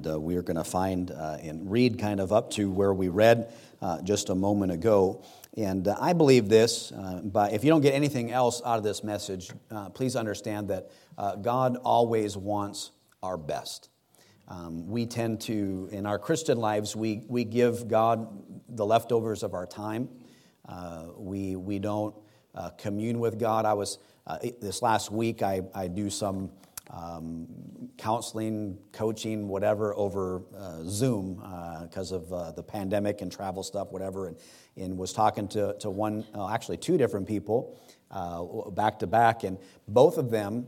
And uh, we are going to find uh, and read kind of up to where we read uh, just a moment ago. And uh, I believe this, uh, but if you don't get anything else out of this message, uh, please understand that God always wants our best. Um, we tend to, in our Christian lives, we, we give God the leftovers of our time. we, we don't commune with God. I was, this last week, I, I do some um, counseling, coaching, whatever, over uh, Zoom because uh, of uh, the pandemic and travel stuff, whatever, and, and was talking to, to one, uh, actually two different people uh, back to back, and both of them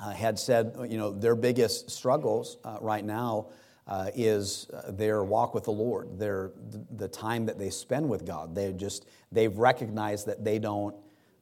uh, had said, you know, their biggest struggles right now is their walk with the Lord, their the time that they spend with God. They just they've recognized that they don't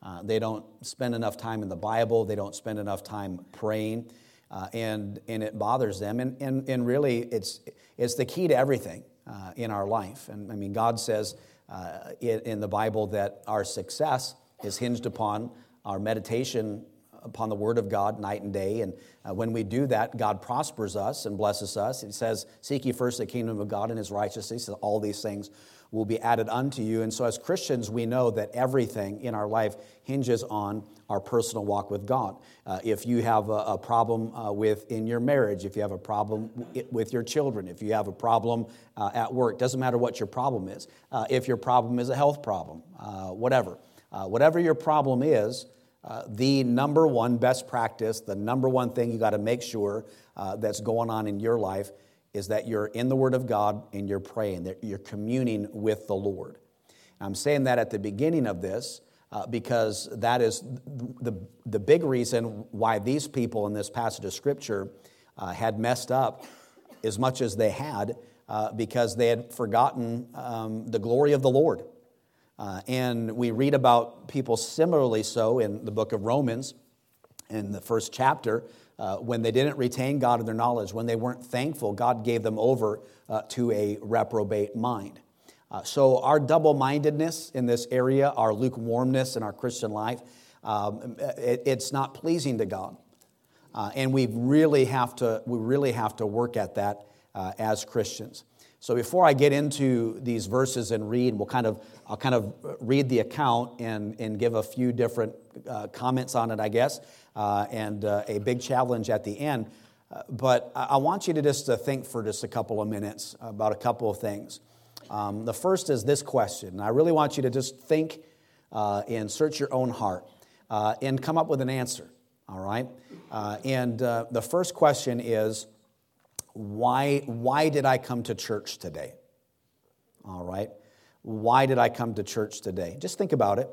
uh, they don't spend enough time in the Bible, they don't spend enough time praying, uh, and, and it bothers them. And, and, and really, it's, it's the key to everything uh, in our life. And I mean, God says uh, in, in the Bible that our success is hinged upon our meditation upon the Word of God night and day. And uh, when we do that, God prospers us and blesses us. It says, Seek ye first the kingdom of God and his righteousness, so all these things will be added unto you. And so, as Christians, we know that everything in our life hinges on our personal walk with God. Uh, if you have a, a problem uh, with in your marriage, if you have a problem with your children, if you have a problem uh, at work, doesn't matter what your problem is. Uh, if your problem is a health problem, uh, whatever, uh, whatever your problem is. the number one best practice, the number one thing you got to make sure that's going on in your life is that you're in the Word of God and you're praying, that you're communing with the Lord. I'm saying that at the beginning of this uh, because that is the, the big reason why these people in this passage of Scripture uh, had messed up as much as they had uh, because they had forgotten um, the glory of the Lord. Uh, and we read about people similarly so in the book of Romans in the first chapter uh, when they didn't retain God in their knowledge, when they weren't thankful, God gave them over uh, to a reprobate mind. Uh, so, our double mindedness in this area, our lukewarmness in our Christian life, um, it, it's not pleasing to God. Uh, and we really have to, we really have to work at that uh, as Christians. So before I get into these verses and read, we'll kind of, I'll kind of read the account and, and give a few different uh, comments on it, I guess, uh, and uh, a big challenge at the end. Uh, but I want you to just to think for just a couple of minutes about a couple of things. Um, the first is this question. and I really want you to just think uh, and search your own heart uh, and come up with an answer, all right? and the first question is, why, why did I come to church today? All right. Why did I come to church today? Just think about it.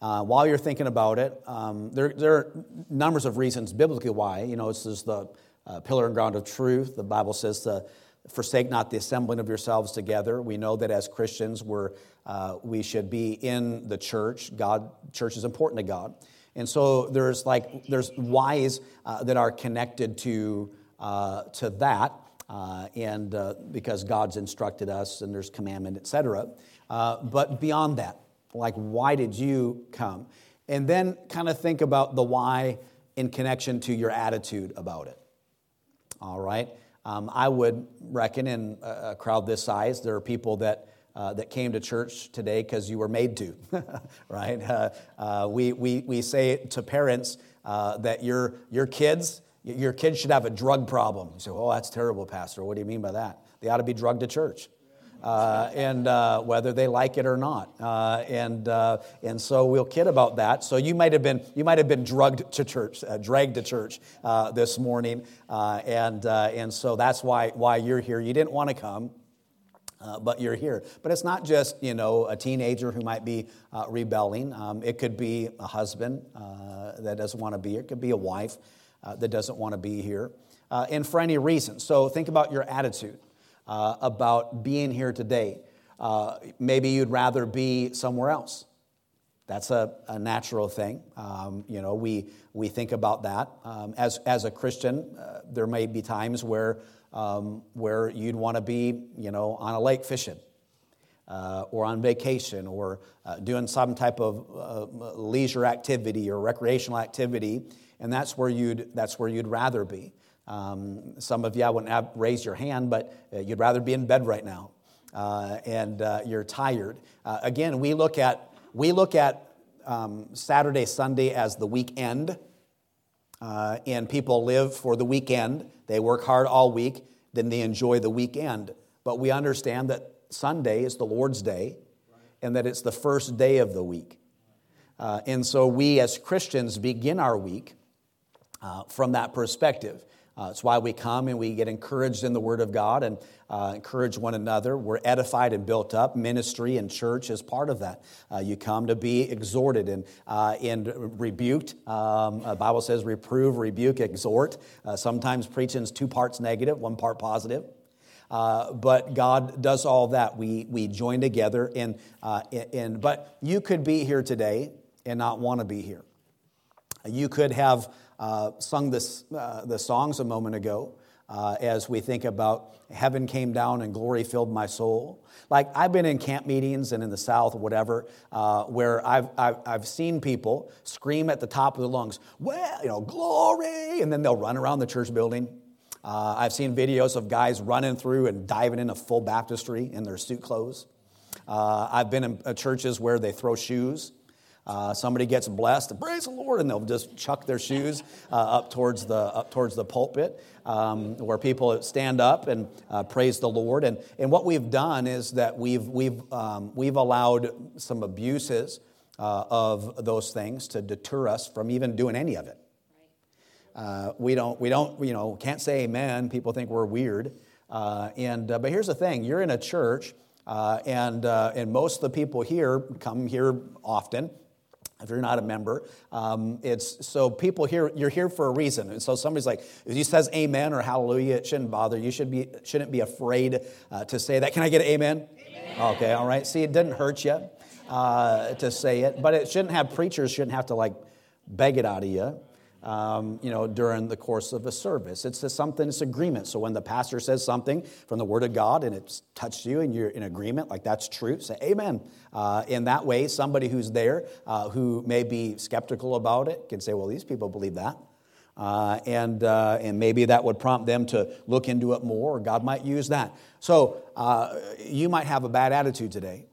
Uh, while you're thinking about it, um, there, there are numbers of reasons biblically why. You know, this is the uh, pillar and ground of truth. The Bible says to forsake not the assembling of yourselves together. We know that as Christians, we're, uh, we should be in the church. God, church is important to God. And so there's like, there's whys uh, that are connected to uh, to that, uh, and because God's instructed us and there's commandment, etc. Uh, but beyond that, like why did you come? And then kind of think about the why in connection to your attitude about it. All right. Um, I would reckon in a crowd this size, there are people that uh, that came to church today because you were made to, right? Uh, uh, we, we, we say to parents that your, your kids your kids should have a drug problem. You say, oh, that's terrible, Pastor. What do you mean by that? They ought to be drugged to church. Uh, and uh, whether they like it or not, uh, and uh, and so we'll kid about that. So you might have been you might have been drugged to church, uh, dragged to church uh, this morning, and and so that's why why you're here. You didn't want to come, but you're here. But it's not just you know a teenager who might be rebelling. Um, it could be a husband that doesn't want to be here. It could be a wife that doesn't want to be here, and for any reason. So think about your attitude uh, about being here today. Uh, maybe you'd rather be somewhere else. That's a, a natural thing. Um, you know, we, we think about that. Um, as, as a Christian, uh, there may be times where, um, where you'd want to be, you know, on a lake fishing. Uh, or on vacation or uh, doing some type of uh, leisure activity or recreational activity and that's where you'd, that's where you'd rather be. Um, some of you, I wouldn't have raised your hand, but uh, you'd rather be in bed right now, uh, and uh, you're tired. Uh, again, we look at we look at um, Saturday, Sunday as the weekend, uh, and people live for the weekend. They work hard all week, then they enjoy the weekend. But we understand that Sunday is the Lord's day, and that it's the first day of the week. Uh, and so we as Christians begin our week from that perspective. Uh, it's why we come and we get encouraged in the Word of God and uh, encourage one another. We're edified and built up. Ministry and church is part of that. Uh, you come to be exhorted and, uh, and rebuked. Um, the Bible says reprove, rebuke, exhort. Uh, sometimes preaching is two parts negative, one part positive. Uh, but God does all that. We, we join together. And, and, but you could be here today and not want to be here. You could have uh, sung this, uh, the songs a moment ago uh, as we think about heaven came down and glory filled my soul. Like I've been in camp meetings and in the South, or whatever, uh, where I've, I've, I've, seen people scream at the top of their lungs, well, you know, glory, and then they'll run around the church building. Uh, I've seen videos of guys running through and diving into full baptistry in their suit clothes. Uh, I've been in churches where they throw shoes uh, somebody gets blessed, praise the Lord, and they'll just chuck their shoes uh, up towards the up towards the pulpit, um, where people stand up and uh, praise the Lord. And and what we've done is that we've we've um, we've allowed some abuses uh, of those things to deter us from even doing any of it. Uh, we don't we don't you know can't say Amen. People think we're weird. Uh, and but here's the thing: you're in a church. and, and most of the people here come here often if you're not a member. Um, it's so people here, you're here for a reason. And so somebody's like, if he says amen or hallelujah, it shouldn't bother. You should be, shouldn't be afraid uh, to say that. Can I get an amen? amen? Okay, all right. See, it didn't hurt you uh, to say it, but it shouldn't have, preachers shouldn't have to like beg it out of you um, you know, during the course of a service. It's something, it's agreement. So when the pastor says something from the Word of God and it's touched you and you're in agreement, like that's true, say amen. Uh, in that way, somebody who's there uh, who may be skeptical about it can say, well, these people believe that. Uh, and, uh, and maybe that would prompt them to look into it more, or God might use that. So uh, you might have a bad attitude today.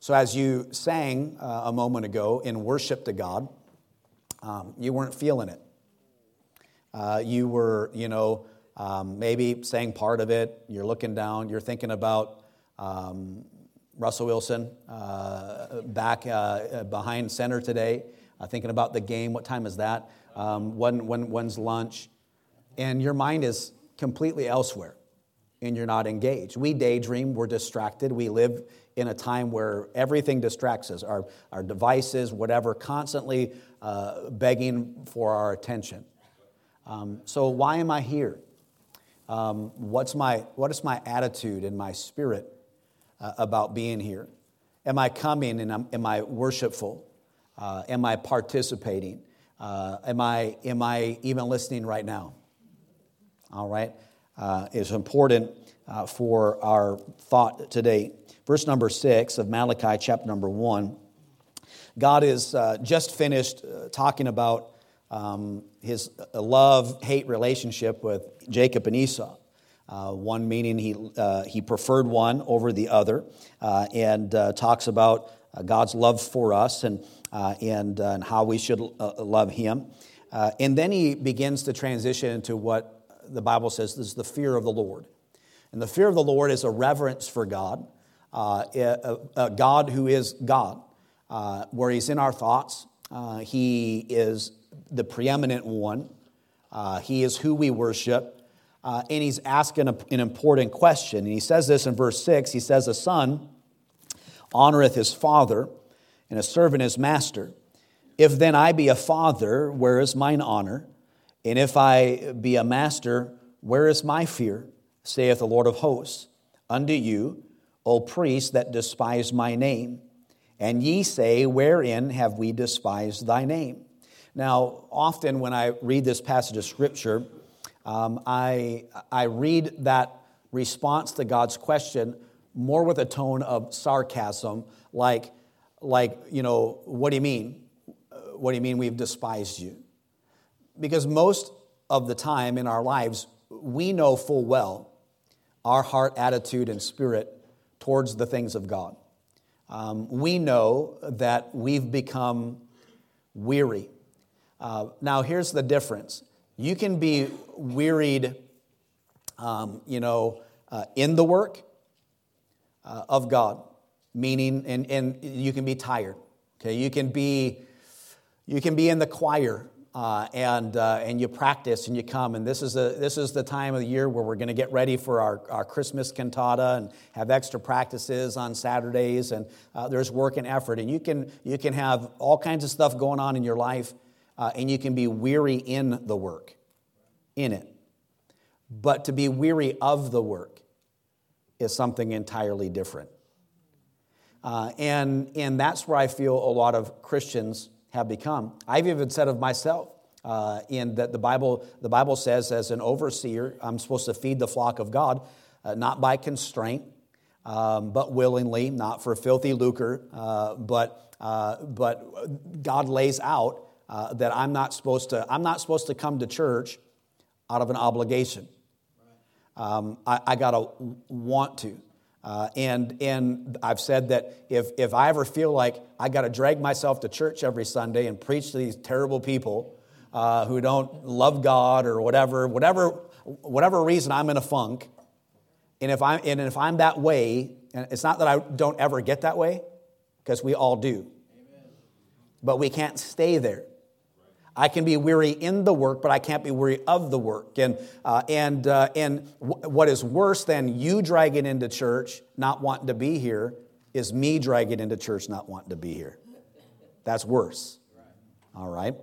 So as you sang uh, a moment ago in worship to God, um, you weren't feeling it. Uh, you were, you know, um, maybe saying part of it. You're looking down. You're thinking about um, Russell Wilson uh, back uh, behind center today, uh, thinking about the game. What time is that? Um, when, when, when's lunch? And your mind is completely elsewhere and you're not engaged. We daydream, we're distracted, we live in a time where everything distracts us our, our devices, whatever, constantly uh, begging for our attention. Um, so, why am I here? Um, what's my, what is my attitude and my spirit uh, about being here? Am I coming and am, am I worshipful? Uh, am I participating? Uh, am, I, am I even listening right now? All right? Uh, is important uh, for our thought today. Verse number six of Malachi, chapter number one. God is uh, just finished uh, talking about um, his uh, love hate relationship with Jacob and Esau. Uh, one meaning he, he preferred one over the other, and talks about God's love for us and, and, and how we should love him. and then he begins to transition into what the Bible says this is the fear of the Lord. And the fear of the Lord is a reverence for God, a, a, God who is God uh, where He's in our thoughts. Uh, he is the preeminent one. Uh, he is who we worship. Uh, and He's asking a, an important question. And He says this in verse 6 He says, A son honoreth his father, and a servant his master. If then I be a father, where is mine honor? And if I be a master, where is my fear? saith the Lord of hosts. Unto you, O priests that despise my name. And ye say, Wherein have we despised thy name? Now, often when I read this passage of Scripture, um, I, I read that response to God's question more with a tone of sarcasm, like, like you know, what do you mean? What do you mean we've despised you? Because most of the time in our lives, we know full well our heart attitude and spirit towards the things of God. Um, we know that we've become weary. Uh, now, here's the difference you can be wearied, um, you know, uh, in the work uh, of God, meaning, and, and you can be tired. Okay, you can be, you can be in the choir uh, and, uh, and you practice and you come. And this is, a, this is the time of the year where we're going to get ready for our, our Christmas cantata and have extra practices on Saturdays. And uh, there's work and effort. And you can, you can have all kinds of stuff going on in your life, uh, and you can be weary in the work, in it. But to be weary of the work is something entirely different. Uh, and, and that's where I feel a lot of Christians have become. I've even said of myself, uh, in that the Bible, the Bible says, as an overseer, I'm supposed to feed the flock of God, uh, not by constraint, um, but willingly, not for filthy lucre, uh, but, uh, but God lays out uh, that I'm not supposed to, I'm not supposed to come to church out of an obligation. Um, I, I got to want to. Uh, and, and I've said that if, if I ever feel like I got to drag myself to church every Sunday and preach to these terrible people uh, who don't love God or whatever, whatever, whatever reason I'm in a funk, and if, I'm, and if I'm that way, and it's not that I don't ever get that way, because we all do, but we can't stay there. I can be weary in the work, but I can't be weary of the work. And, uh, and, uh, and w- what is worse than you dragging into church, not wanting to be here, is me dragging into church, not wanting to be here. That's worse. All right?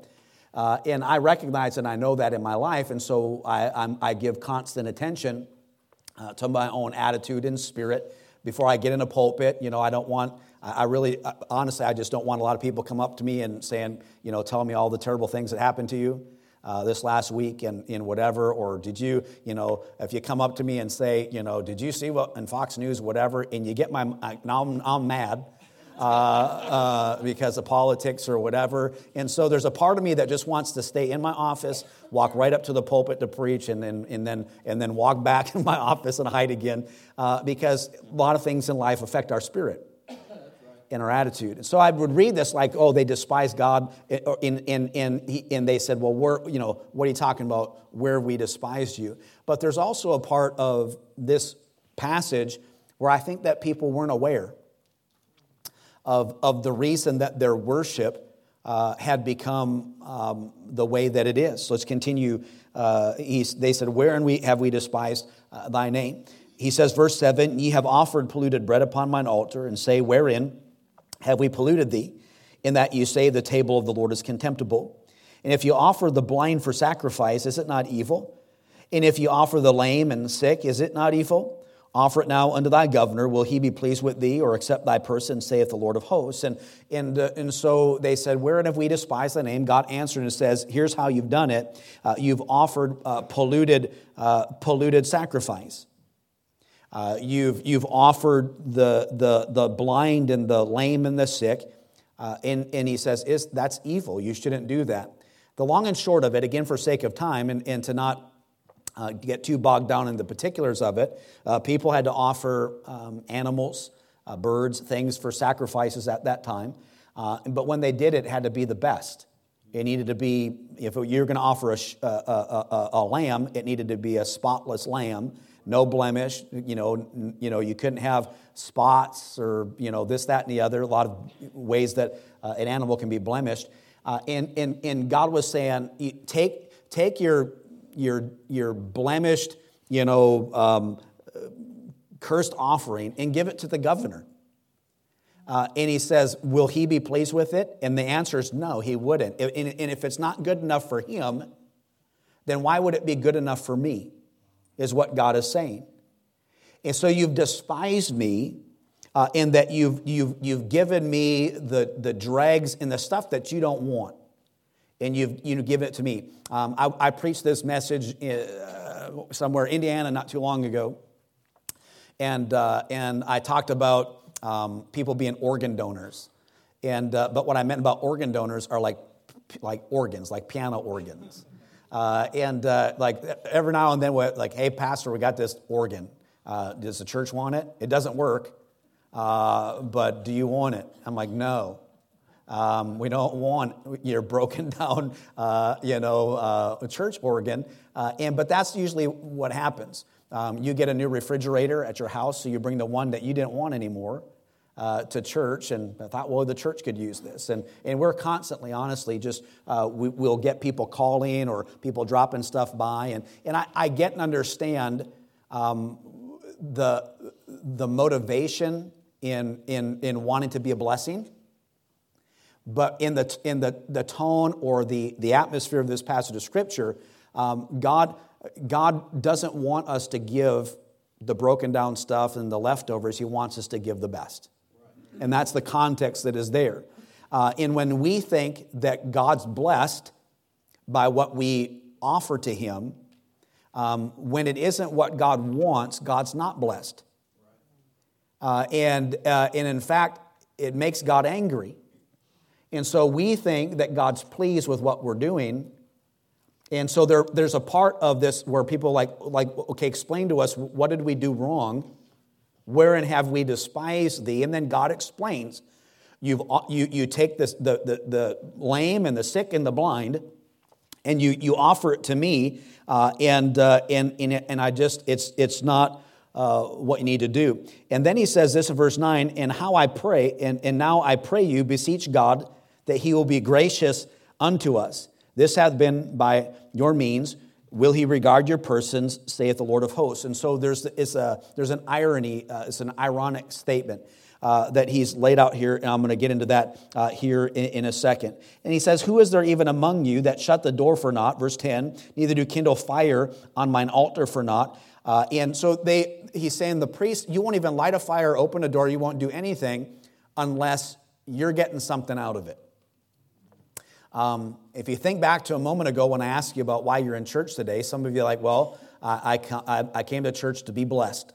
Uh, and I recognize and I know that in my life, and so I, I'm, i give constant attention uh, to my own attitude and spirit before I get in a pulpit. You know, I don't want I really, honestly, I just don't want a lot of people come up to me and saying, you know, telling me all the terrible things that happened to you uh, this last week and in whatever. Or did you, you know, if you come up to me and say, you know, did you see what in Fox News, whatever, and you get my, now I'm, I'm mad. Uh, uh, because of politics or whatever. And so there's a part of me that just wants to stay in my office, walk right up to the pulpit to preach, and then, and then, and then walk back in my office and hide again uh, because a lot of things in life affect our spirit in our attitude. And so I would read this like, oh, they despise God. And, and, and, and they said, well, we're, you know, what are you talking about? Where we despised you. But there's also a part of this passage where I think that people weren't aware of, of the reason that their worship uh, had become um, the way that it is. So let's continue. Uh, they said, Wherein we, have we despised uh, thy name? He says, verse 7 Ye have offered polluted bread upon mine altar, and say, Wherein have we polluted thee, in that you say the table of the Lord is contemptible? And if you offer the blind for sacrifice, is it not evil? And if you offer the lame and sick, is it not evil? Offer it now unto thy governor. Will he be pleased with thee, or accept thy person, saith the Lord of hosts? And, and, uh, and so they said, Wherein have we despised thy name? God answered and says, Here's how you've done it. Uh, you've offered uh, polluted, uh, polluted sacrifice. Uh, you've, you've offered the, the, the blind and the lame and the sick. Uh, and, and he says, That's evil. You shouldn't do that. The long and short of it, again, for sake of time and, and to not uh, get too bogged down in the particulars of it, uh, people had to offer um, animals, uh, birds, things for sacrifices at that time. Uh, but when they did it, it had to be the best. It needed to be, if you're going to offer a, a, a, a, lamb, it needed to be a spotless lamb no blemish. You know, you know, you couldn't have spots or you know this, that, and the other. A lot of ways that uh, an animal can be blemished. Uh, and, and, and God was saying, take, take your, your, your blemished, you know, um, cursed offering and give it to the governor. Uh, and he says, Will he be pleased with it? And the answer is no, he wouldn't. And, and if it's not good enough for him, then why would it be good enough for me? is what God is saying. And so you've despised me uh, in that you've, you've, you've given me the, the dregs and the stuff that you don't want. And you've you know, given it to me. Um, I, I, preached this message uh, somewhere Indiana not too long ago. And, uh, and I talked about um, people being organ donors. And, uh, but what I meant about organ donors are like, like organs, like piano organs. Uh, and uh, like every now and then, we're like, hey, Pastor, we got this organ. Uh, does the church want it? It doesn't work, but do you want it? I'm like, no. Um, we don't want your broken down, uh, you know, uh, church organ. and but that's usually what happens. Um, you get a new refrigerator at your house, so you bring the one that you didn't want anymore uh, to church, and I thought, well, the church could use this. And, and we're constantly, honestly, just uh, we, will get people calling or people dropping stuff by. And, and I, I get and understand um, the, the motivation in, in, in wanting to be a blessing. But in the, in the, the tone or the, the atmosphere of this passage of Scripture, um, God, God doesn't want us to give the broken down stuff and the leftovers. He wants us to give the best. And that's the context that is there. Uh, and when we think that God's blessed by what we offer to Him, um, when it isn't what God wants, God's not blessed. Uh, and, uh, and in fact, it makes God angry. And so we think that God's pleased with what we're doing. And so there, there's a part of this where people like, like, okay, explain to us what did we do wrong? Wherein have we despised thee? And then God explains. You've, you, you take this, the, the, the lame and the sick and the blind, and you, you offer it to me, uh, and, uh, and, and, and I just, it's, it's not uh, what you need to do. And then he says this in verse 9, and how I pray, and, and now I pray you, beseech God that he will be gracious unto us. This hath been by your means Will he regard your persons, saith the Lord of hosts? And so there's, it's a, there's an irony, uh, it's an ironic statement uh, that he's laid out here, and I'm going to get into that uh, here in, in, a second. And he says, Who is there even among you that shut the door for naught? Verse 10, neither do kindle fire on mine altar for naught. Uh, and so they, he's saying, the priest, you won't even light a fire, open a door, you won't do anything unless you're getting something out of it. Um, if you think back to a moment ago when I asked you about why you're in church today, some of you are like, well, I, I, I came to church to be blessed.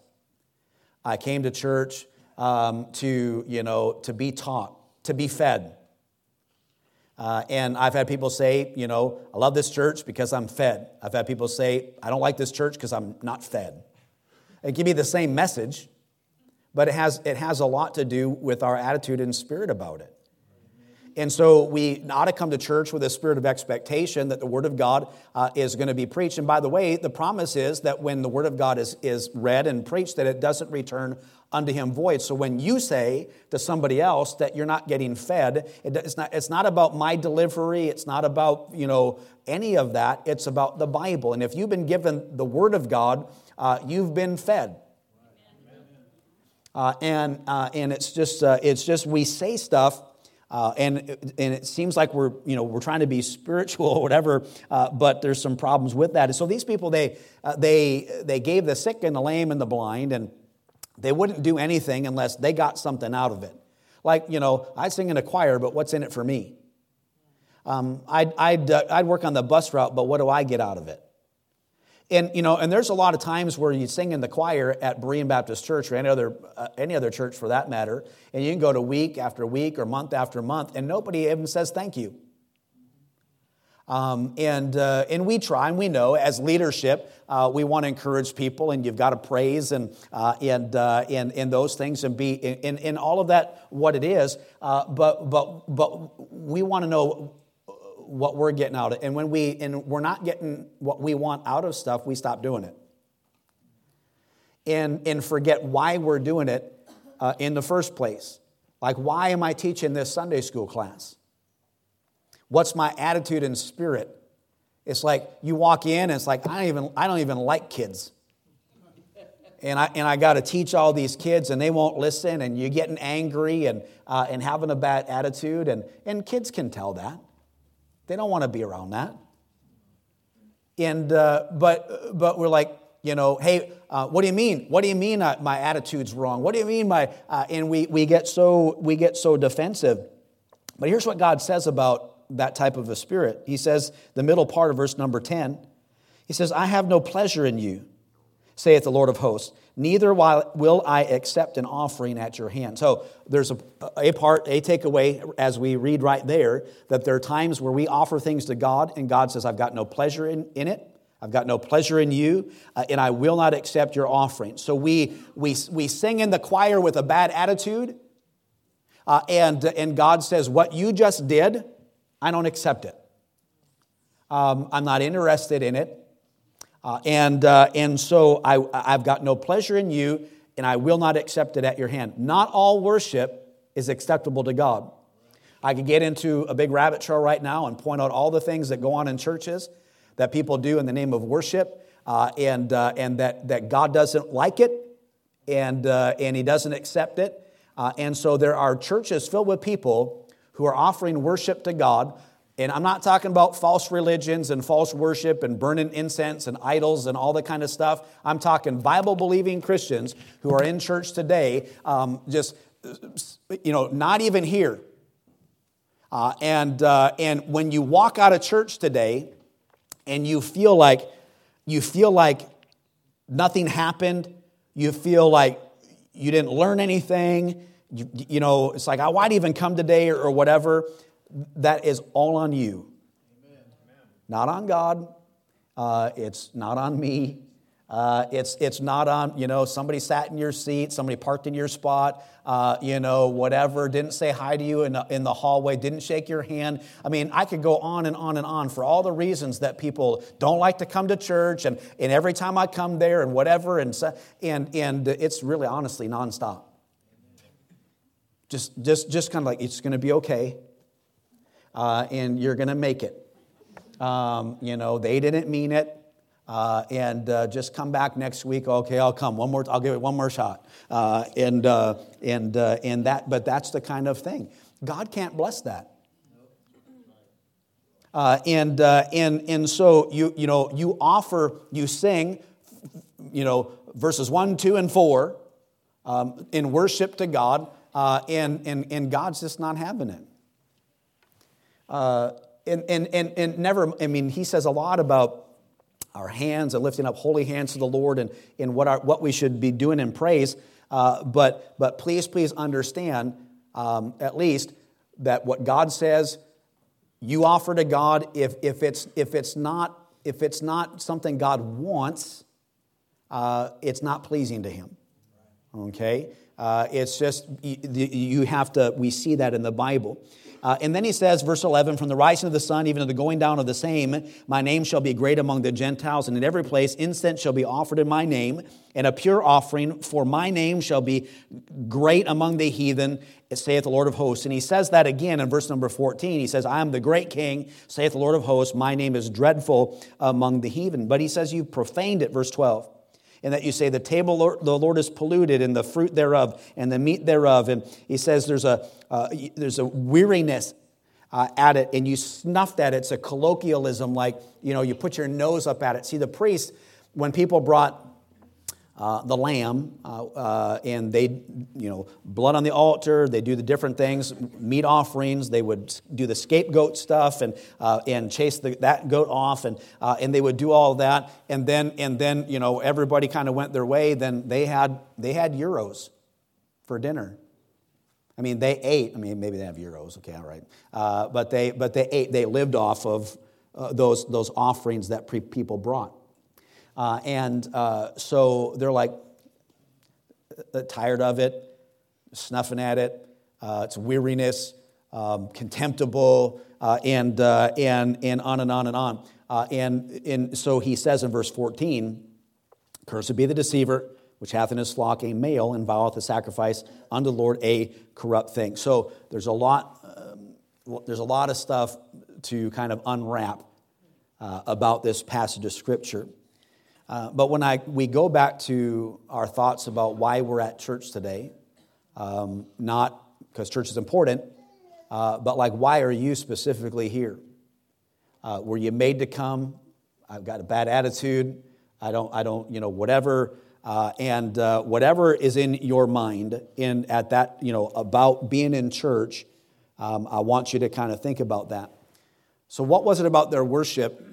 I came to church um, to, you know, to be taught, to be fed. Uh, and I've had people say, you know, I love this church because I'm fed. I've had people say, I don't like this church because I'm not fed. It can be the same message, but it has, it has a lot to do with our attitude and spirit about it. And so we ought to come to church with a spirit of expectation that the Word of God uh, is going to be preached. And by the way, the promise is that when the Word of God is, is read and preached, that it doesn't return unto him void. So when you say to somebody else that you're not getting fed, it's not, it's not about my delivery, it's not about, you know, any of that. It's about the Bible. And if you've been given the Word of God, uh, you've been fed. Uh, and, uh, and it's just, uh, it's just we say stuff uh, and, and it seems like we're, you know, we're trying to be spiritual or whatever, uh, but there's some problems with that. And so these people, they, uh, they, they gave the sick and the lame and the blind, and they wouldn't do anything unless they got something out of it. Like, you know, I sing in a choir, but what's in it for me? Um, I'd, I'd, uh, I'd work on the bus route, but what do I get out of it? And, you know, and there's a lot of times where you sing in the choir at Berean Baptist Church or any other, uh, any other church for that matter, and you can go to week after week or month after month, and nobody even says thank you. Um, and, uh, and we try, and we know as leadership, uh, we want to encourage people, and you've got to praise and, uh, and, uh, and, and those things and be in, in all of that what it is. Uh, but, but, but we want to know what we're getting out of it. And when we and we're not getting what we want out of stuff, we stop doing it. And, and forget why we're doing it uh, in the first place. Like, why am I teaching this Sunday school class? What's my attitude and spirit? It's like you walk in and it's like, I don't even, I don't even like kids. And I, and I got to teach all these kids and they won't listen and you're getting angry and, uh, and having a bad attitude. And, and kids can tell that. They don't want to be around that. And, uh, but, but we're like, you know, hey, uh, what do you mean? What do you mean uh, my attitude's wrong? What do you mean my, uh, and we, we, get so, we get so defensive. But here's what God says about that type of a spirit. He says, the middle part of verse number 10, he says, I have no pleasure in you, saith the Lord of hosts. Neither will I accept an offering at your hand. So there's a, a part, a takeaway as we read right there that there are times where we offer things to God and God says, I've got no pleasure in, in it. I've got no pleasure in you, uh, and I will not accept your offering. So we, we, we sing in the choir with a bad attitude, uh, and, and God says, What you just did, I don't accept it. Um, I'm not interested in it. Uh, and, uh, and so I, I've got no pleasure in you, and I will not accept it at your hand. Not all worship is acceptable to God. I could get into a big rabbit trail right now and point out all the things that go on in churches that people do in the name of worship, uh, and, uh, and that, that God doesn't like it, and, uh, and He doesn't accept it. Uh, and so there are churches filled with people who are offering worship to God and I'm not talking about false religions and false worship and burning incense and idols and all that kind of stuff. I'm talking Bible believing Christians who are in church today, um, just, you know, not even here. Uh, and, uh, and when you walk out of church today and you feel like, you feel like nothing happened, you feel like you didn't learn anything, you, you know, it's like, I, why'd even come today or, or whatever that is all on you. Amen. Not on God. Uh, it's not on me. Uh, it's, it's not on, you know, somebody sat in your seat, somebody parked in your spot, uh, you know, whatever, didn't say hi to you in the, in the hallway, didn't shake your hand. I mean, I could go on and on and on for all the reasons that people don't like to come to church, and, and every time I come there and whatever, and, and, and it's really honestly nonstop. Just, just, just kind of like, it's going to be okay uh, and you're going to make it. Um, you know, they didn't mean it. Uh, and uh, just come back next week. Okay, I'll come. One more. I'll give it one more shot. Uh, and uh, and uh, and that. But that's the kind of thing. God can't bless that. And and and so you you know you offer you sing, you know verses one, two, and four, um, in worship to God. and and and God's just not having it. Uh, and, and, and, and never, I mean, he says a lot about our hands and lifting up holy hands to the Lord and, and what, our, what we should be doing in praise. Uh, but, but please, please understand, um, at least, that what God says you offer to God, if, if, it's, if, it's, not, if it's not something God wants, uh, it's not pleasing to Him. Okay? Uh, it's just, you, you have to, we see that in the Bible. Uh, and then he says, verse 11, from the rising of the sun even to the going down of the same, my name shall be great among the Gentiles, and in every place incense shall be offered in my name, and a pure offering, for my name shall be great among the heathen, saith the Lord of hosts. And he says that again in verse number 14. He says, I am the great king, saith the Lord of hosts, my name is dreadful among the heathen. But he says, You've profaned it, verse 12 and that you say the table the Lord is polluted and the fruit thereof and the meat thereof. And he says there's a, uh, there's a weariness uh, at it and you snuffed at it. It's a colloquialism like, you know, you put your nose up at it. See, the priest, when people brought uh, the lamb, uh, uh, and they, you know, blood on the altar. They do the different things, meat offerings. They would do the scapegoat stuff and uh, and chase the, that goat off, and and they would do all that. And then and then you know everybody kind of went their way. Then they had they had gyros for dinner. I mean, they ate. I mean, maybe they have euros. Okay, all right. But they but they ate. They lived off of those those offerings that pre- people brought. Uh, and uh, so they're like uh, tired of it, snuffing at it. Uh, it's weariness, um, contemptible, uh, and, and, and on and on and on. and, and so he says in verse 14, Cursed be the deceiver, which hath in his flock a male, and voweth a sacrifice unto the Lord a corrupt thing. So there's a lot, um, there's a lot of stuff to kind of unwrap about this passage of Scripture. Uh, but when I, we go back to our thoughts about why we're at church today, um, not because church is important, uh, but like, why are you specifically here? Uh, were you made to come? I've got a bad attitude. I don't, I don't, you know, whatever. Uh, and uh, whatever is in your mind in at that, you know, about being in church, um, I want you to kind of think about that. So, what was it about their worship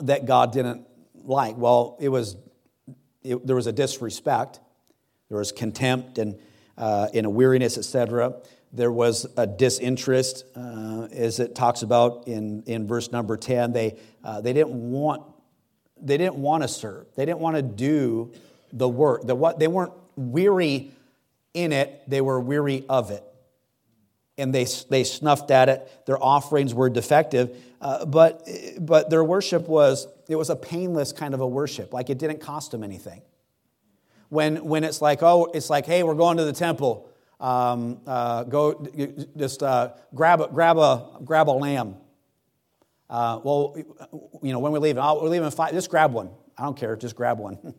that God didn't like? Well, it was it, there was a disrespect, there was contempt and, uh, and a weariness, etc. There was a disinterest, uh, as it talks about in, in verse number 10. They, uh, they didn't want they didn't want to serve. They didn't want to do the work. The, what, they weren't weary in it, they were weary of it. And they, they snuffed at it. Their offerings were defective. Uh, but, but their worship was, it was a painless kind of a worship. Like it didn't cost them anything when, when it's like, oh, it's like, hey, we're going to the temple. Um, uh, go just uh, grab, a, grab, a, grab a lamb. Uh, well, you know, when we leave, we're leaving five, just grab one. I don't care, just grab one.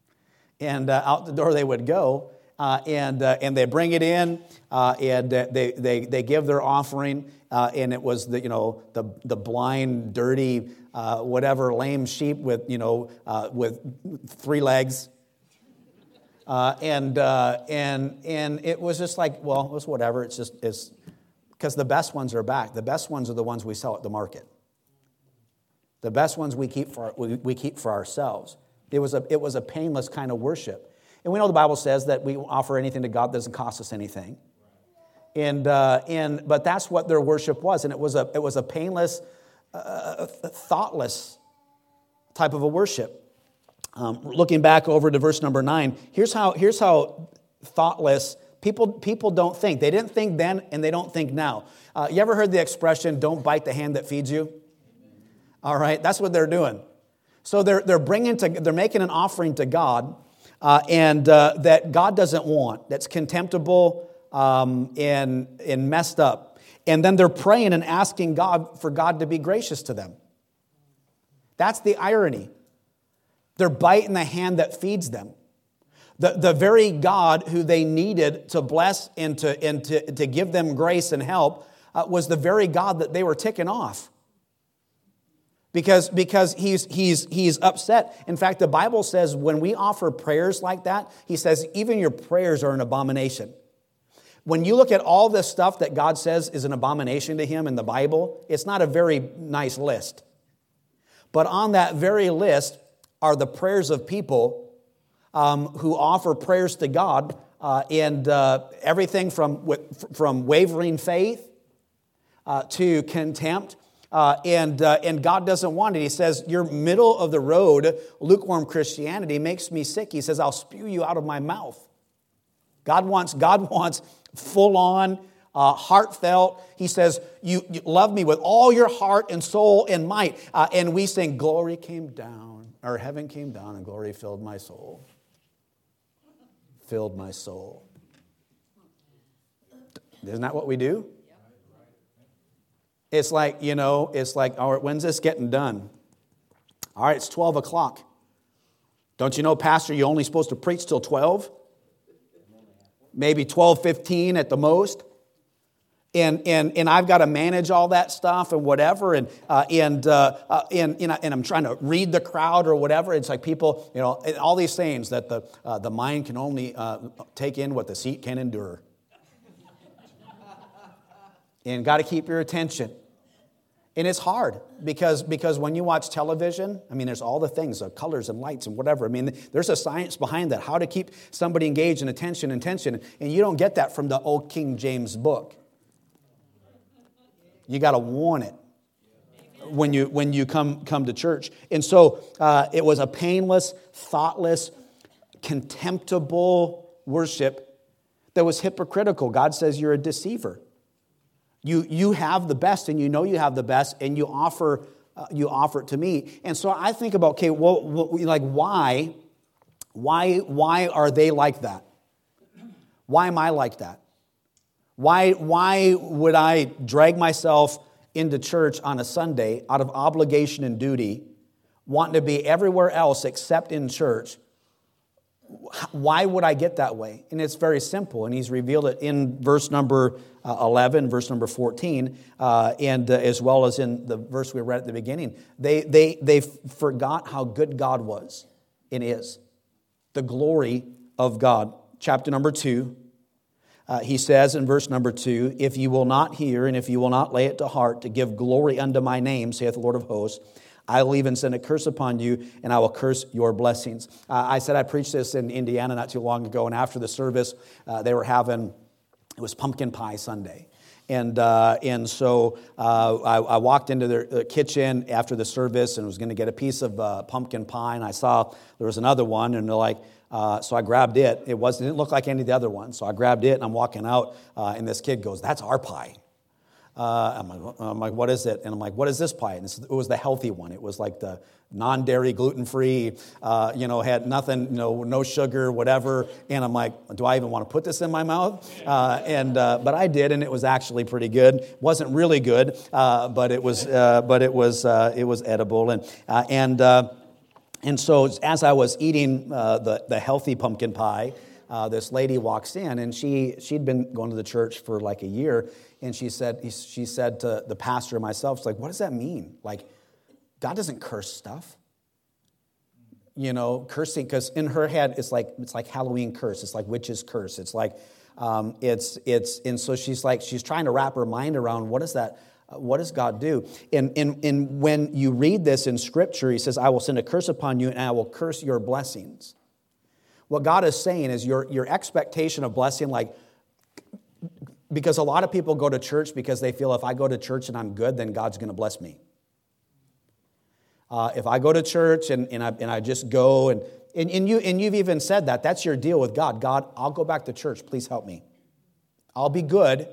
and uh, out the door they would go, uh, and, uh, and they bring it in, and they, they, they give their offering, and it was the, you know, the, the blind, dirty, whatever, lame sheep with, you know, with three legs uh, and, uh, and, and it was just like, well, it was whatever. It's just, it's because the best ones are back. The best ones are the ones we sell at the market. The best ones we keep for, we, we keep for ourselves. It was, a, it was a painless kind of worship. And we know the Bible says that we offer anything to God that doesn't cost us anything. And, uh, and, but that's what their worship was. And it was a, it was a painless, uh, thoughtless type of a worship. Um, looking back over to verse number nine, here's how, here's how thoughtless people, people don't think. They didn't think then and they don't think now. Uh, you ever heard the expression, don't bite the hand that feeds you? All right, that's what they're doing. So they're, they're bringing to, they're making an offering to God uh, and uh, that God doesn't want, that's contemptible um, and, and messed up. And then they're praying and asking God for God to be gracious to them. That's the irony. They're biting the hand that feeds them. The, the very God who they needed to bless and to, and to, to give them grace and help uh, was the very God that they were ticking off. Because, because he's, he's, he's upset. In fact, the Bible says when we offer prayers like that, he says, even your prayers are an abomination. When you look at all this stuff that God says is an abomination to him in the Bible, it's not a very nice list. But on that very list are the prayers of people um, who offer prayers to God, uh, and uh, everything from, from wavering faith uh, to contempt. Uh, and, uh, and God doesn't want it. He says, Your middle of the road, lukewarm Christianity makes me sick. He says, I'll spew you out of my mouth. God wants, God wants full on, uh, heartfelt. He says, you, you, love me with all your heart and soul and might. Uh, and we sing, Glory came down or heaven came down and glory filled my soul. Filled my soul. Isn't that what we do? It's like, you know, it's like, all right, when's this getting done? All right, it's 12 o'clock. Don't you know, Pastor, you're only supposed to preach till 12? Maybe 12, 15 at the most and, and, and I've got to manage all that stuff and whatever, and, uh, and, uh, uh, and, and I'm trying to read the crowd or whatever. It's like people, you know, all these things that the, uh, the mind can only uh, take in what the seat can endure. and got to keep your attention. And it's hard because, because when you watch television, I mean, there's all the things, the colors and lights and whatever. I mean, there's a science behind that, how to keep somebody engaged in attention and tension. And you don't get that from the old King James book. You got to want it when you when you come come to church. And so uh, it was a painless, thoughtless, contemptible worship that was hypocritical. God says you're a deceiver. You you have the best, and you know you have the best, and you offer uh, you offer it to me. And so I think about okay, well, like why why why are they like that? Why am I like that? Why, why would I drag myself into church on a Sunday out of obligation and duty, wanting to be everywhere else except in church? Why would I get that way? And it's very simple, and he's revealed it in verse number uh, 11, verse number 14, uh, and uh, as well as in the verse we read at the beginning. They, they, they forgot how good God was and is, the glory of God. Chapter number 2, uh, he says in verse number two, If you will not hear and if you will not lay it to heart to give glory unto my name, saith the Lord of hosts, I will even send a curse upon you, and I will curse your blessings. Uh, I said I preached this in Indiana not too long ago, and after the service, uh, they were having, it was pumpkin pie Sunday. And, uh, and so uh, I, I, walked into the kitchen after the service and was going to get a piece of uh, pumpkin pie, and I saw there was another one, and they're like, uh, so I grabbed it. It, was, it didn't look like any of the other ones. So I grabbed it, and I'm walking out, uh, and this kid goes, That's our pie. Uh, I'm, like, I'm, like, what is it? And I'm like, what is this pie? And it was the healthy one. It was like the non-dairy, gluten-free, uh, you know, had nothing, you know, no sugar, whatever. And I'm like, do I even want to put this in my mouth? Uh, and uh, but I did, and it was actually pretty good. Wasn't really good, uh, but it was, uh, but it was, it was edible. And and and so as I was eating the the healthy pumpkin pie. this lady walks in, and she she'd been going to the church for like a year, and she said, she said to the pastor and myself, she's like, what does that mean? Like, God doesn't curse stuff. You know, cursing, because in her head, it's like, it's like Halloween curse. It's like witch's curse. It's like, um, it's, it's, and so she's like, she's trying to wrap her mind around what is that? What does God do? And, and, and when you read this in Scripture, He says, I will send a curse upon you and I will curse your blessings. What God is saying is your, your expectation of blessing, like because a lot of people go to church because they feel if I go to church and I'm good, then God's going to bless me. Uh, if I go to church and, and, I, and I just go, and, and, and, you, and you've even said that, that's your deal with God. God, I'll go back to church. Please help me. I'll be good.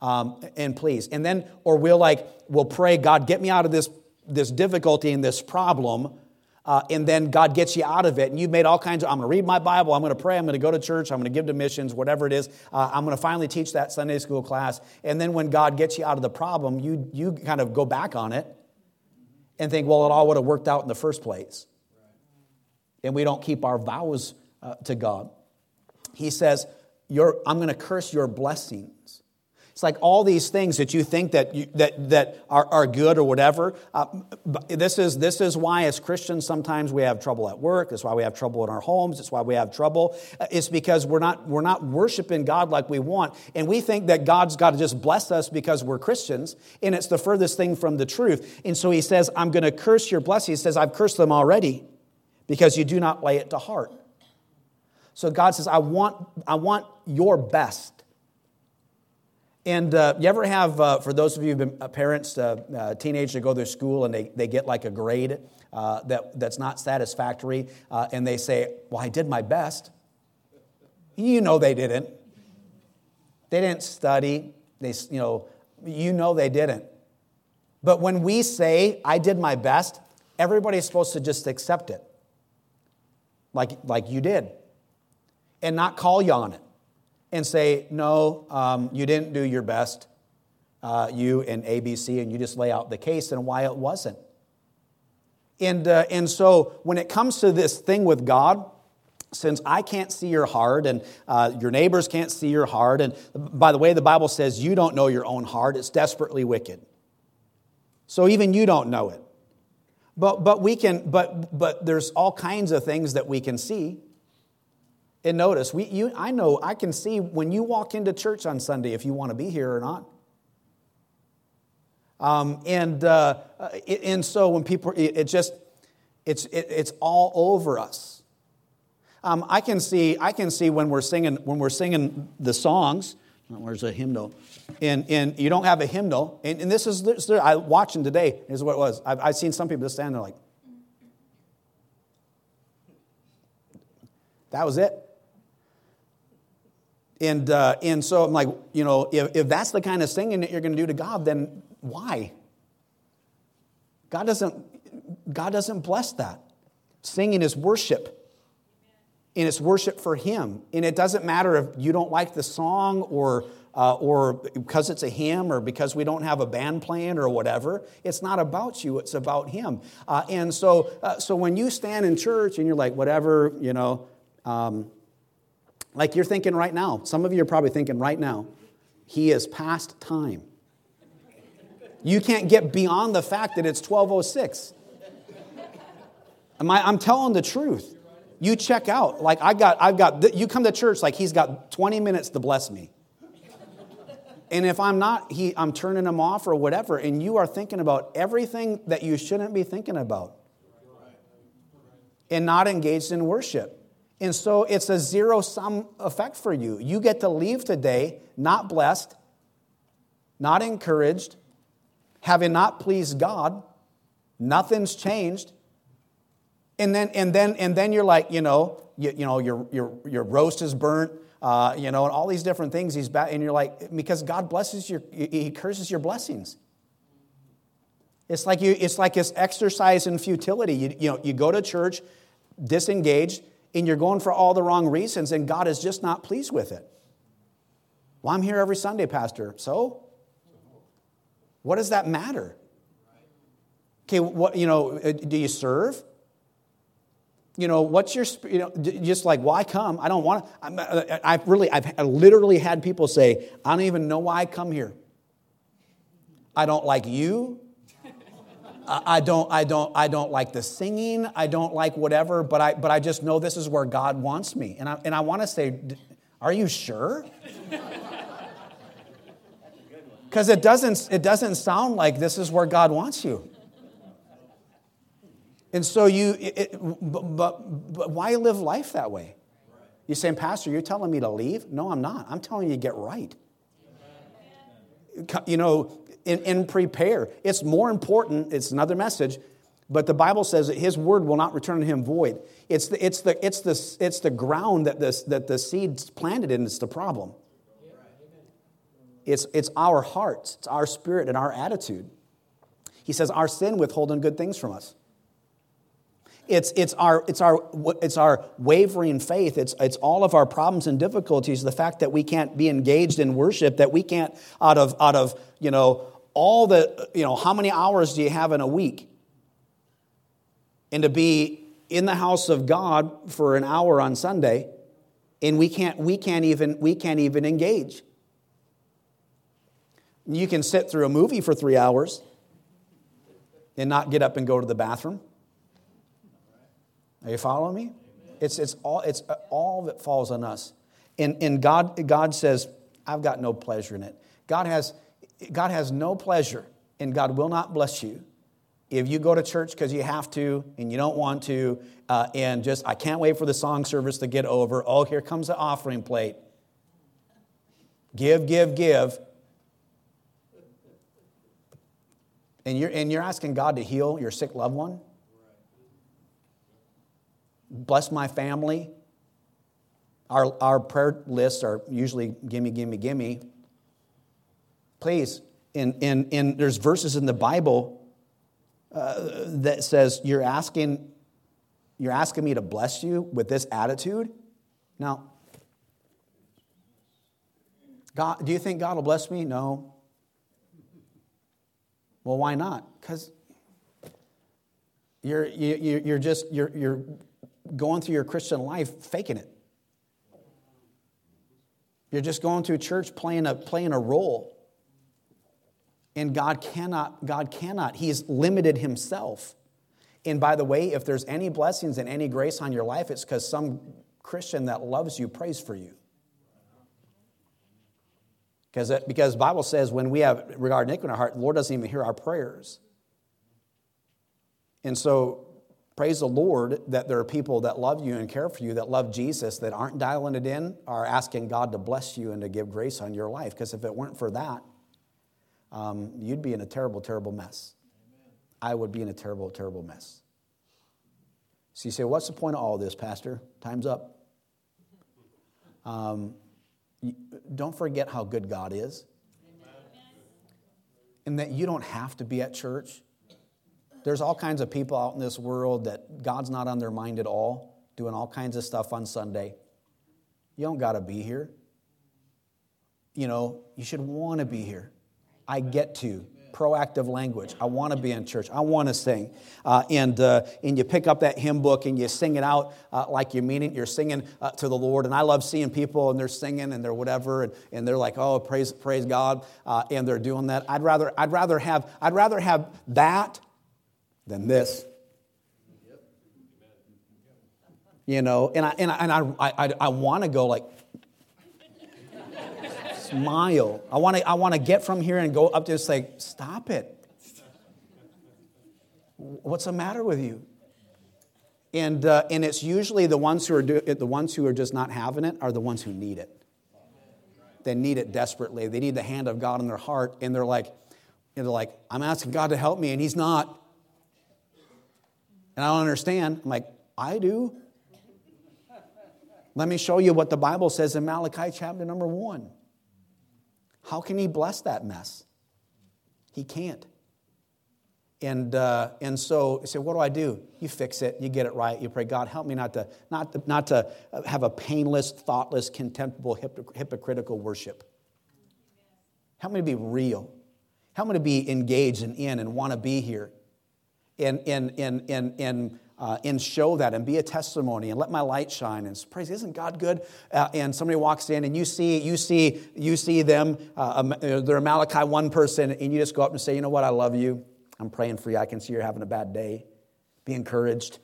Um, and please. And then, or we'll like, we'll pray, God, get me out of this, this difficulty and this problem uh, and then God gets you out of it. And you've made all kinds of, I'm going to read my Bible, I'm going to pray, I'm going to go to church, I'm going to give to missions, whatever it is. Uh, I'm going to finally teach that Sunday school class. And then when God gets you out of the problem, you, you kind of go back on it and think, well, it all would have worked out in the first place. And we don't keep our vows uh, to God. He says, I'm going to curse your blessings. It's like all these things that you think that, you, that, that are, are good or whatever. Uh, this, is, this is why, as Christians, sometimes we have trouble at work. That's why we have trouble in our homes. It's why we have trouble. Uh, it's because we're not, we're not worshiping God like we want. And we think that God's got to just bless us because we're Christians. And it's the furthest thing from the truth. And so he says, I'm going to curse your blessing. He says, I've cursed them already because you do not lay it to heart. So God says, I want, I want your best. And uh, you ever have, uh, for those of you who've been uh, parents, uh, uh, teenagers that go to school and they, they get like a grade uh, that, that's not satisfactory, and they say, Well, I did my best. You know they didn't. They didn't study. They, you know, you know they didn't. But when we say, I did my best, everybody's supposed to just accept it, like, like you did, and not call you on it and say, no, um, you didn't do your best, uh, you and ABC, and you just lay out the case and why it wasn't. And, uh, and so when it comes to this thing with God, since I can't see your heart and uh, your neighbors can't see your heart, and by the way, the Bible says you don't know your own heart, it's desperately wicked. So even you don't know it. But, but we can, but, but there's all kinds of things that we can see. And notice, we, you, I know, I can see when you walk into church on Sunday if you want to be here or not. Um, and, uh, and so when people, it, it just, it's, it, it's all over us. Um, I can see, I can see when we're singing, when we're singing the songs, where's a hymnal? And, and you don't have a hymnal. And, and this is, I watching today, is what it was. I've, I've seen some people just stand there like, that was it. And, uh, and so I'm like, you know, if, if that's the kind of singing that you're going to do to God, then why? God doesn't, God doesn't bless that. Singing is worship. And it's worship for Him. And it doesn't matter if you don't like the song or, uh, or because it's a hymn or because we don't have a band playing or whatever. It's not about you, it's about Him. Uh, and so, uh, so when you stand in church and you're like, whatever, you know, um, like you're thinking right now. Some of you are probably thinking right now, he is past time. You can't get beyond the fact that it's 1206. Am I, I'm telling the truth. You check out. Like I got, I've got, you come to church like he's got 20 minutes to bless me. And if I'm not, he, I'm turning him off or whatever, and you are thinking about everything that you shouldn't be thinking about and not engaged in worship. And so it's a zero sum effect for you. You get to leave today not blessed, not encouraged, having not pleased God, nothing's changed. And then, and then, and then you're like, you know, you, you know, your, your, your roast is burnt, uh, you know, and all these different things. He's back, and you're like, because God blesses your, He curses your blessings. It's like you, it's like this exercise in futility. You, you know, you go to church, disengaged, and you're going for all the wrong reasons, and God is just not pleased with it. Well, I'm here every Sunday, Pastor. So? What does that matter? Okay, what, you know, uh, do you serve? You know, what's your, you know, just like, why come? I don't want to. I've really, I've literally had people say, I don't even know why I come here. I don't like you. I don't, I don't, I don't like the singing. I don't like whatever, but I, but I just know this is where God wants me. And I, and I want to say, are you sure? Because it doesn't, it doesn't sound like this is where God wants you. And so you, it, but, but, but why live life that way? You're saying, Pastor, you're telling me to leave? No, I'm not. I'm telling you to get right. You know, and, and prepare. It's more important, it's another message, but the Bible says that his word will not return to him void. It's the, it's the, it's the, it's the ground that, this, that the seed's planted in, it's the problem. It's, it's our hearts, it's our spirit and our attitude. He says, Our sin withholding good things from us. It's, it's, our, it's, our, it's our wavering faith. It's, it's all of our problems and difficulties. The fact that we can't be engaged in worship, that we can't, out of, out of you know, all the, you know, how many hours do you have in a week? And to be in the house of God for an hour on Sunday, and we can't, we can't, even, we can't even engage. You can sit through a movie for three hours and not get up and go to the bathroom. Are you following me? It's, it's, all, it's uh, all that falls on us. And, and God, God says, I've got no pleasure in it. God has, God has no pleasure, and God will not bless you if you go to church because you have to and you don't want to, uh, and just, I can't wait for the song service to get over. Oh, here comes the offering plate. Give, give, give. And you're, and you're asking God to heal your sick loved one? bless my family. Our, our prayer lists are usually gimme, gimme, gimme. Please, in, in, in, there's verses in the Bible uh, that says you're asking, you're asking me to bless you with this attitude. Now, God, do you think God will bless me? No. Well, why not? Because you're, you, you're just you're, you're going through your Christian life faking it. You're just going through church playing a, playing a role. And God cannot, God cannot. He's limited himself. And by the way, if there's any blessings and any grace on your life, it's because some Christian that loves you prays for you. Because, because Bible says when we have regard in our heart, the Lord doesn't even hear our prayers. And so praise the Lord that there are people that love you and care for you, that love Jesus, that aren't dialing it in, are asking God to bless you and to give grace on your life. Because if it weren't for that, um, you'd be in a terrible, terrible mess. I would be in a terrible, terrible mess. So you say, What's the point of all this, Pastor? Time's up. Um, don't forget how good God is. And that you don't have to be at church. There's all kinds of people out in this world that God's not on their mind at all, doing all kinds of stuff on Sunday. You don't got to be here. You know, you should want to be here. I get to. Proactive language. I want to be in church. I want to sing. Uh, and, uh, and you pick up that hymn book and you sing it out uh, like you mean it. You're singing uh, to the Lord. And I love seeing people and they're singing and they're whatever. And, and they're like, oh, praise, praise God. Uh, and they're doing that. I'd rather, I'd, rather have, I'd rather have that than this. You know, and I, and I, and I, I, I want to go like, smile. I want to I want to get from here and go up to say, stop it. What's the matter with you? And, uh, and it's usually the ones who are do, the ones who are just not having it are the ones who need it. They need it desperately. They need the hand of God in their heart, and they're like, and they're like, I'm asking God to help me, and He's not. And I don't understand. I'm like, I do. Let me show you what the Bible says in Malachi chapter number one. How can He bless that mess? He can't. And, uh, and so you say, what do I do? You fix it, you get it right, you pray, God, help me not to, not to, not to have a painless, thoughtless, contemptible, hypocritical worship. Help me to be real. Help me to be engaged and in and want to be here. And, and, and, and, and, uh, and show that and be a testimony and let my light shine and praise isn't god good uh, and somebody walks in and you see you see you see them uh, they're a malachi 1 person and you just go up and say you know what i love you I'm praying for you. I can see you're having a bad day. Be encouraged.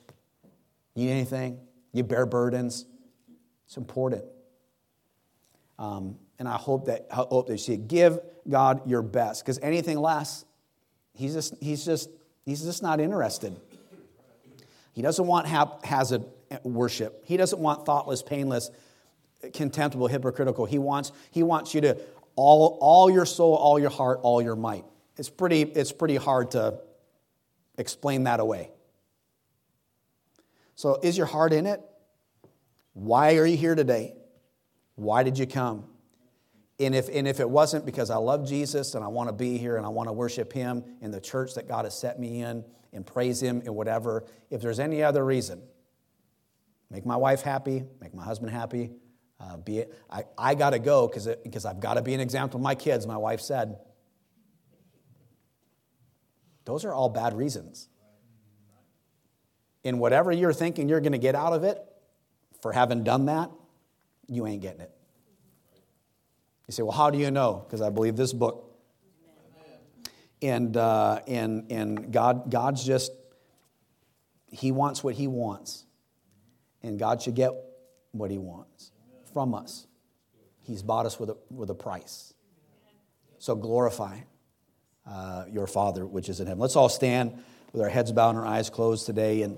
Need anything? You bear burdens. It's important. Um, and I hope that I hope that you see it. Give God your best, because anything less, he's just he's just he's just not interested. He doesn't want haphazard eh, worship. He doesn't want thoughtless, painless, contemptible, hypocritical. He wants he wants you to all all your soul, all your heart, all your might. It's pretty, it's pretty hard to explain that away. So, is your heart in it? Why are you here today? Why did you come? And if, and if it wasn't because I love Jesus and I want to be here and I want to worship Him in the church that God has set me in and praise Him and whatever, if there's any other reason, make my wife happy, make my husband happy, uh, be it, I, I got to go because I've got to be an example to my kids, my wife said. Those are all bad reasons. And whatever you're thinking you're going to get out of it for having done that, you ain't getting it. You say, well, how do you know? Because I believe this book. And, uh, and, and God, God's just, He wants what He wants. And God should get what He wants from us. He's bought us with a, with a price. So glorify uh, your Father which is in heaven. Let's all stand with our heads bowed and our eyes closed today. And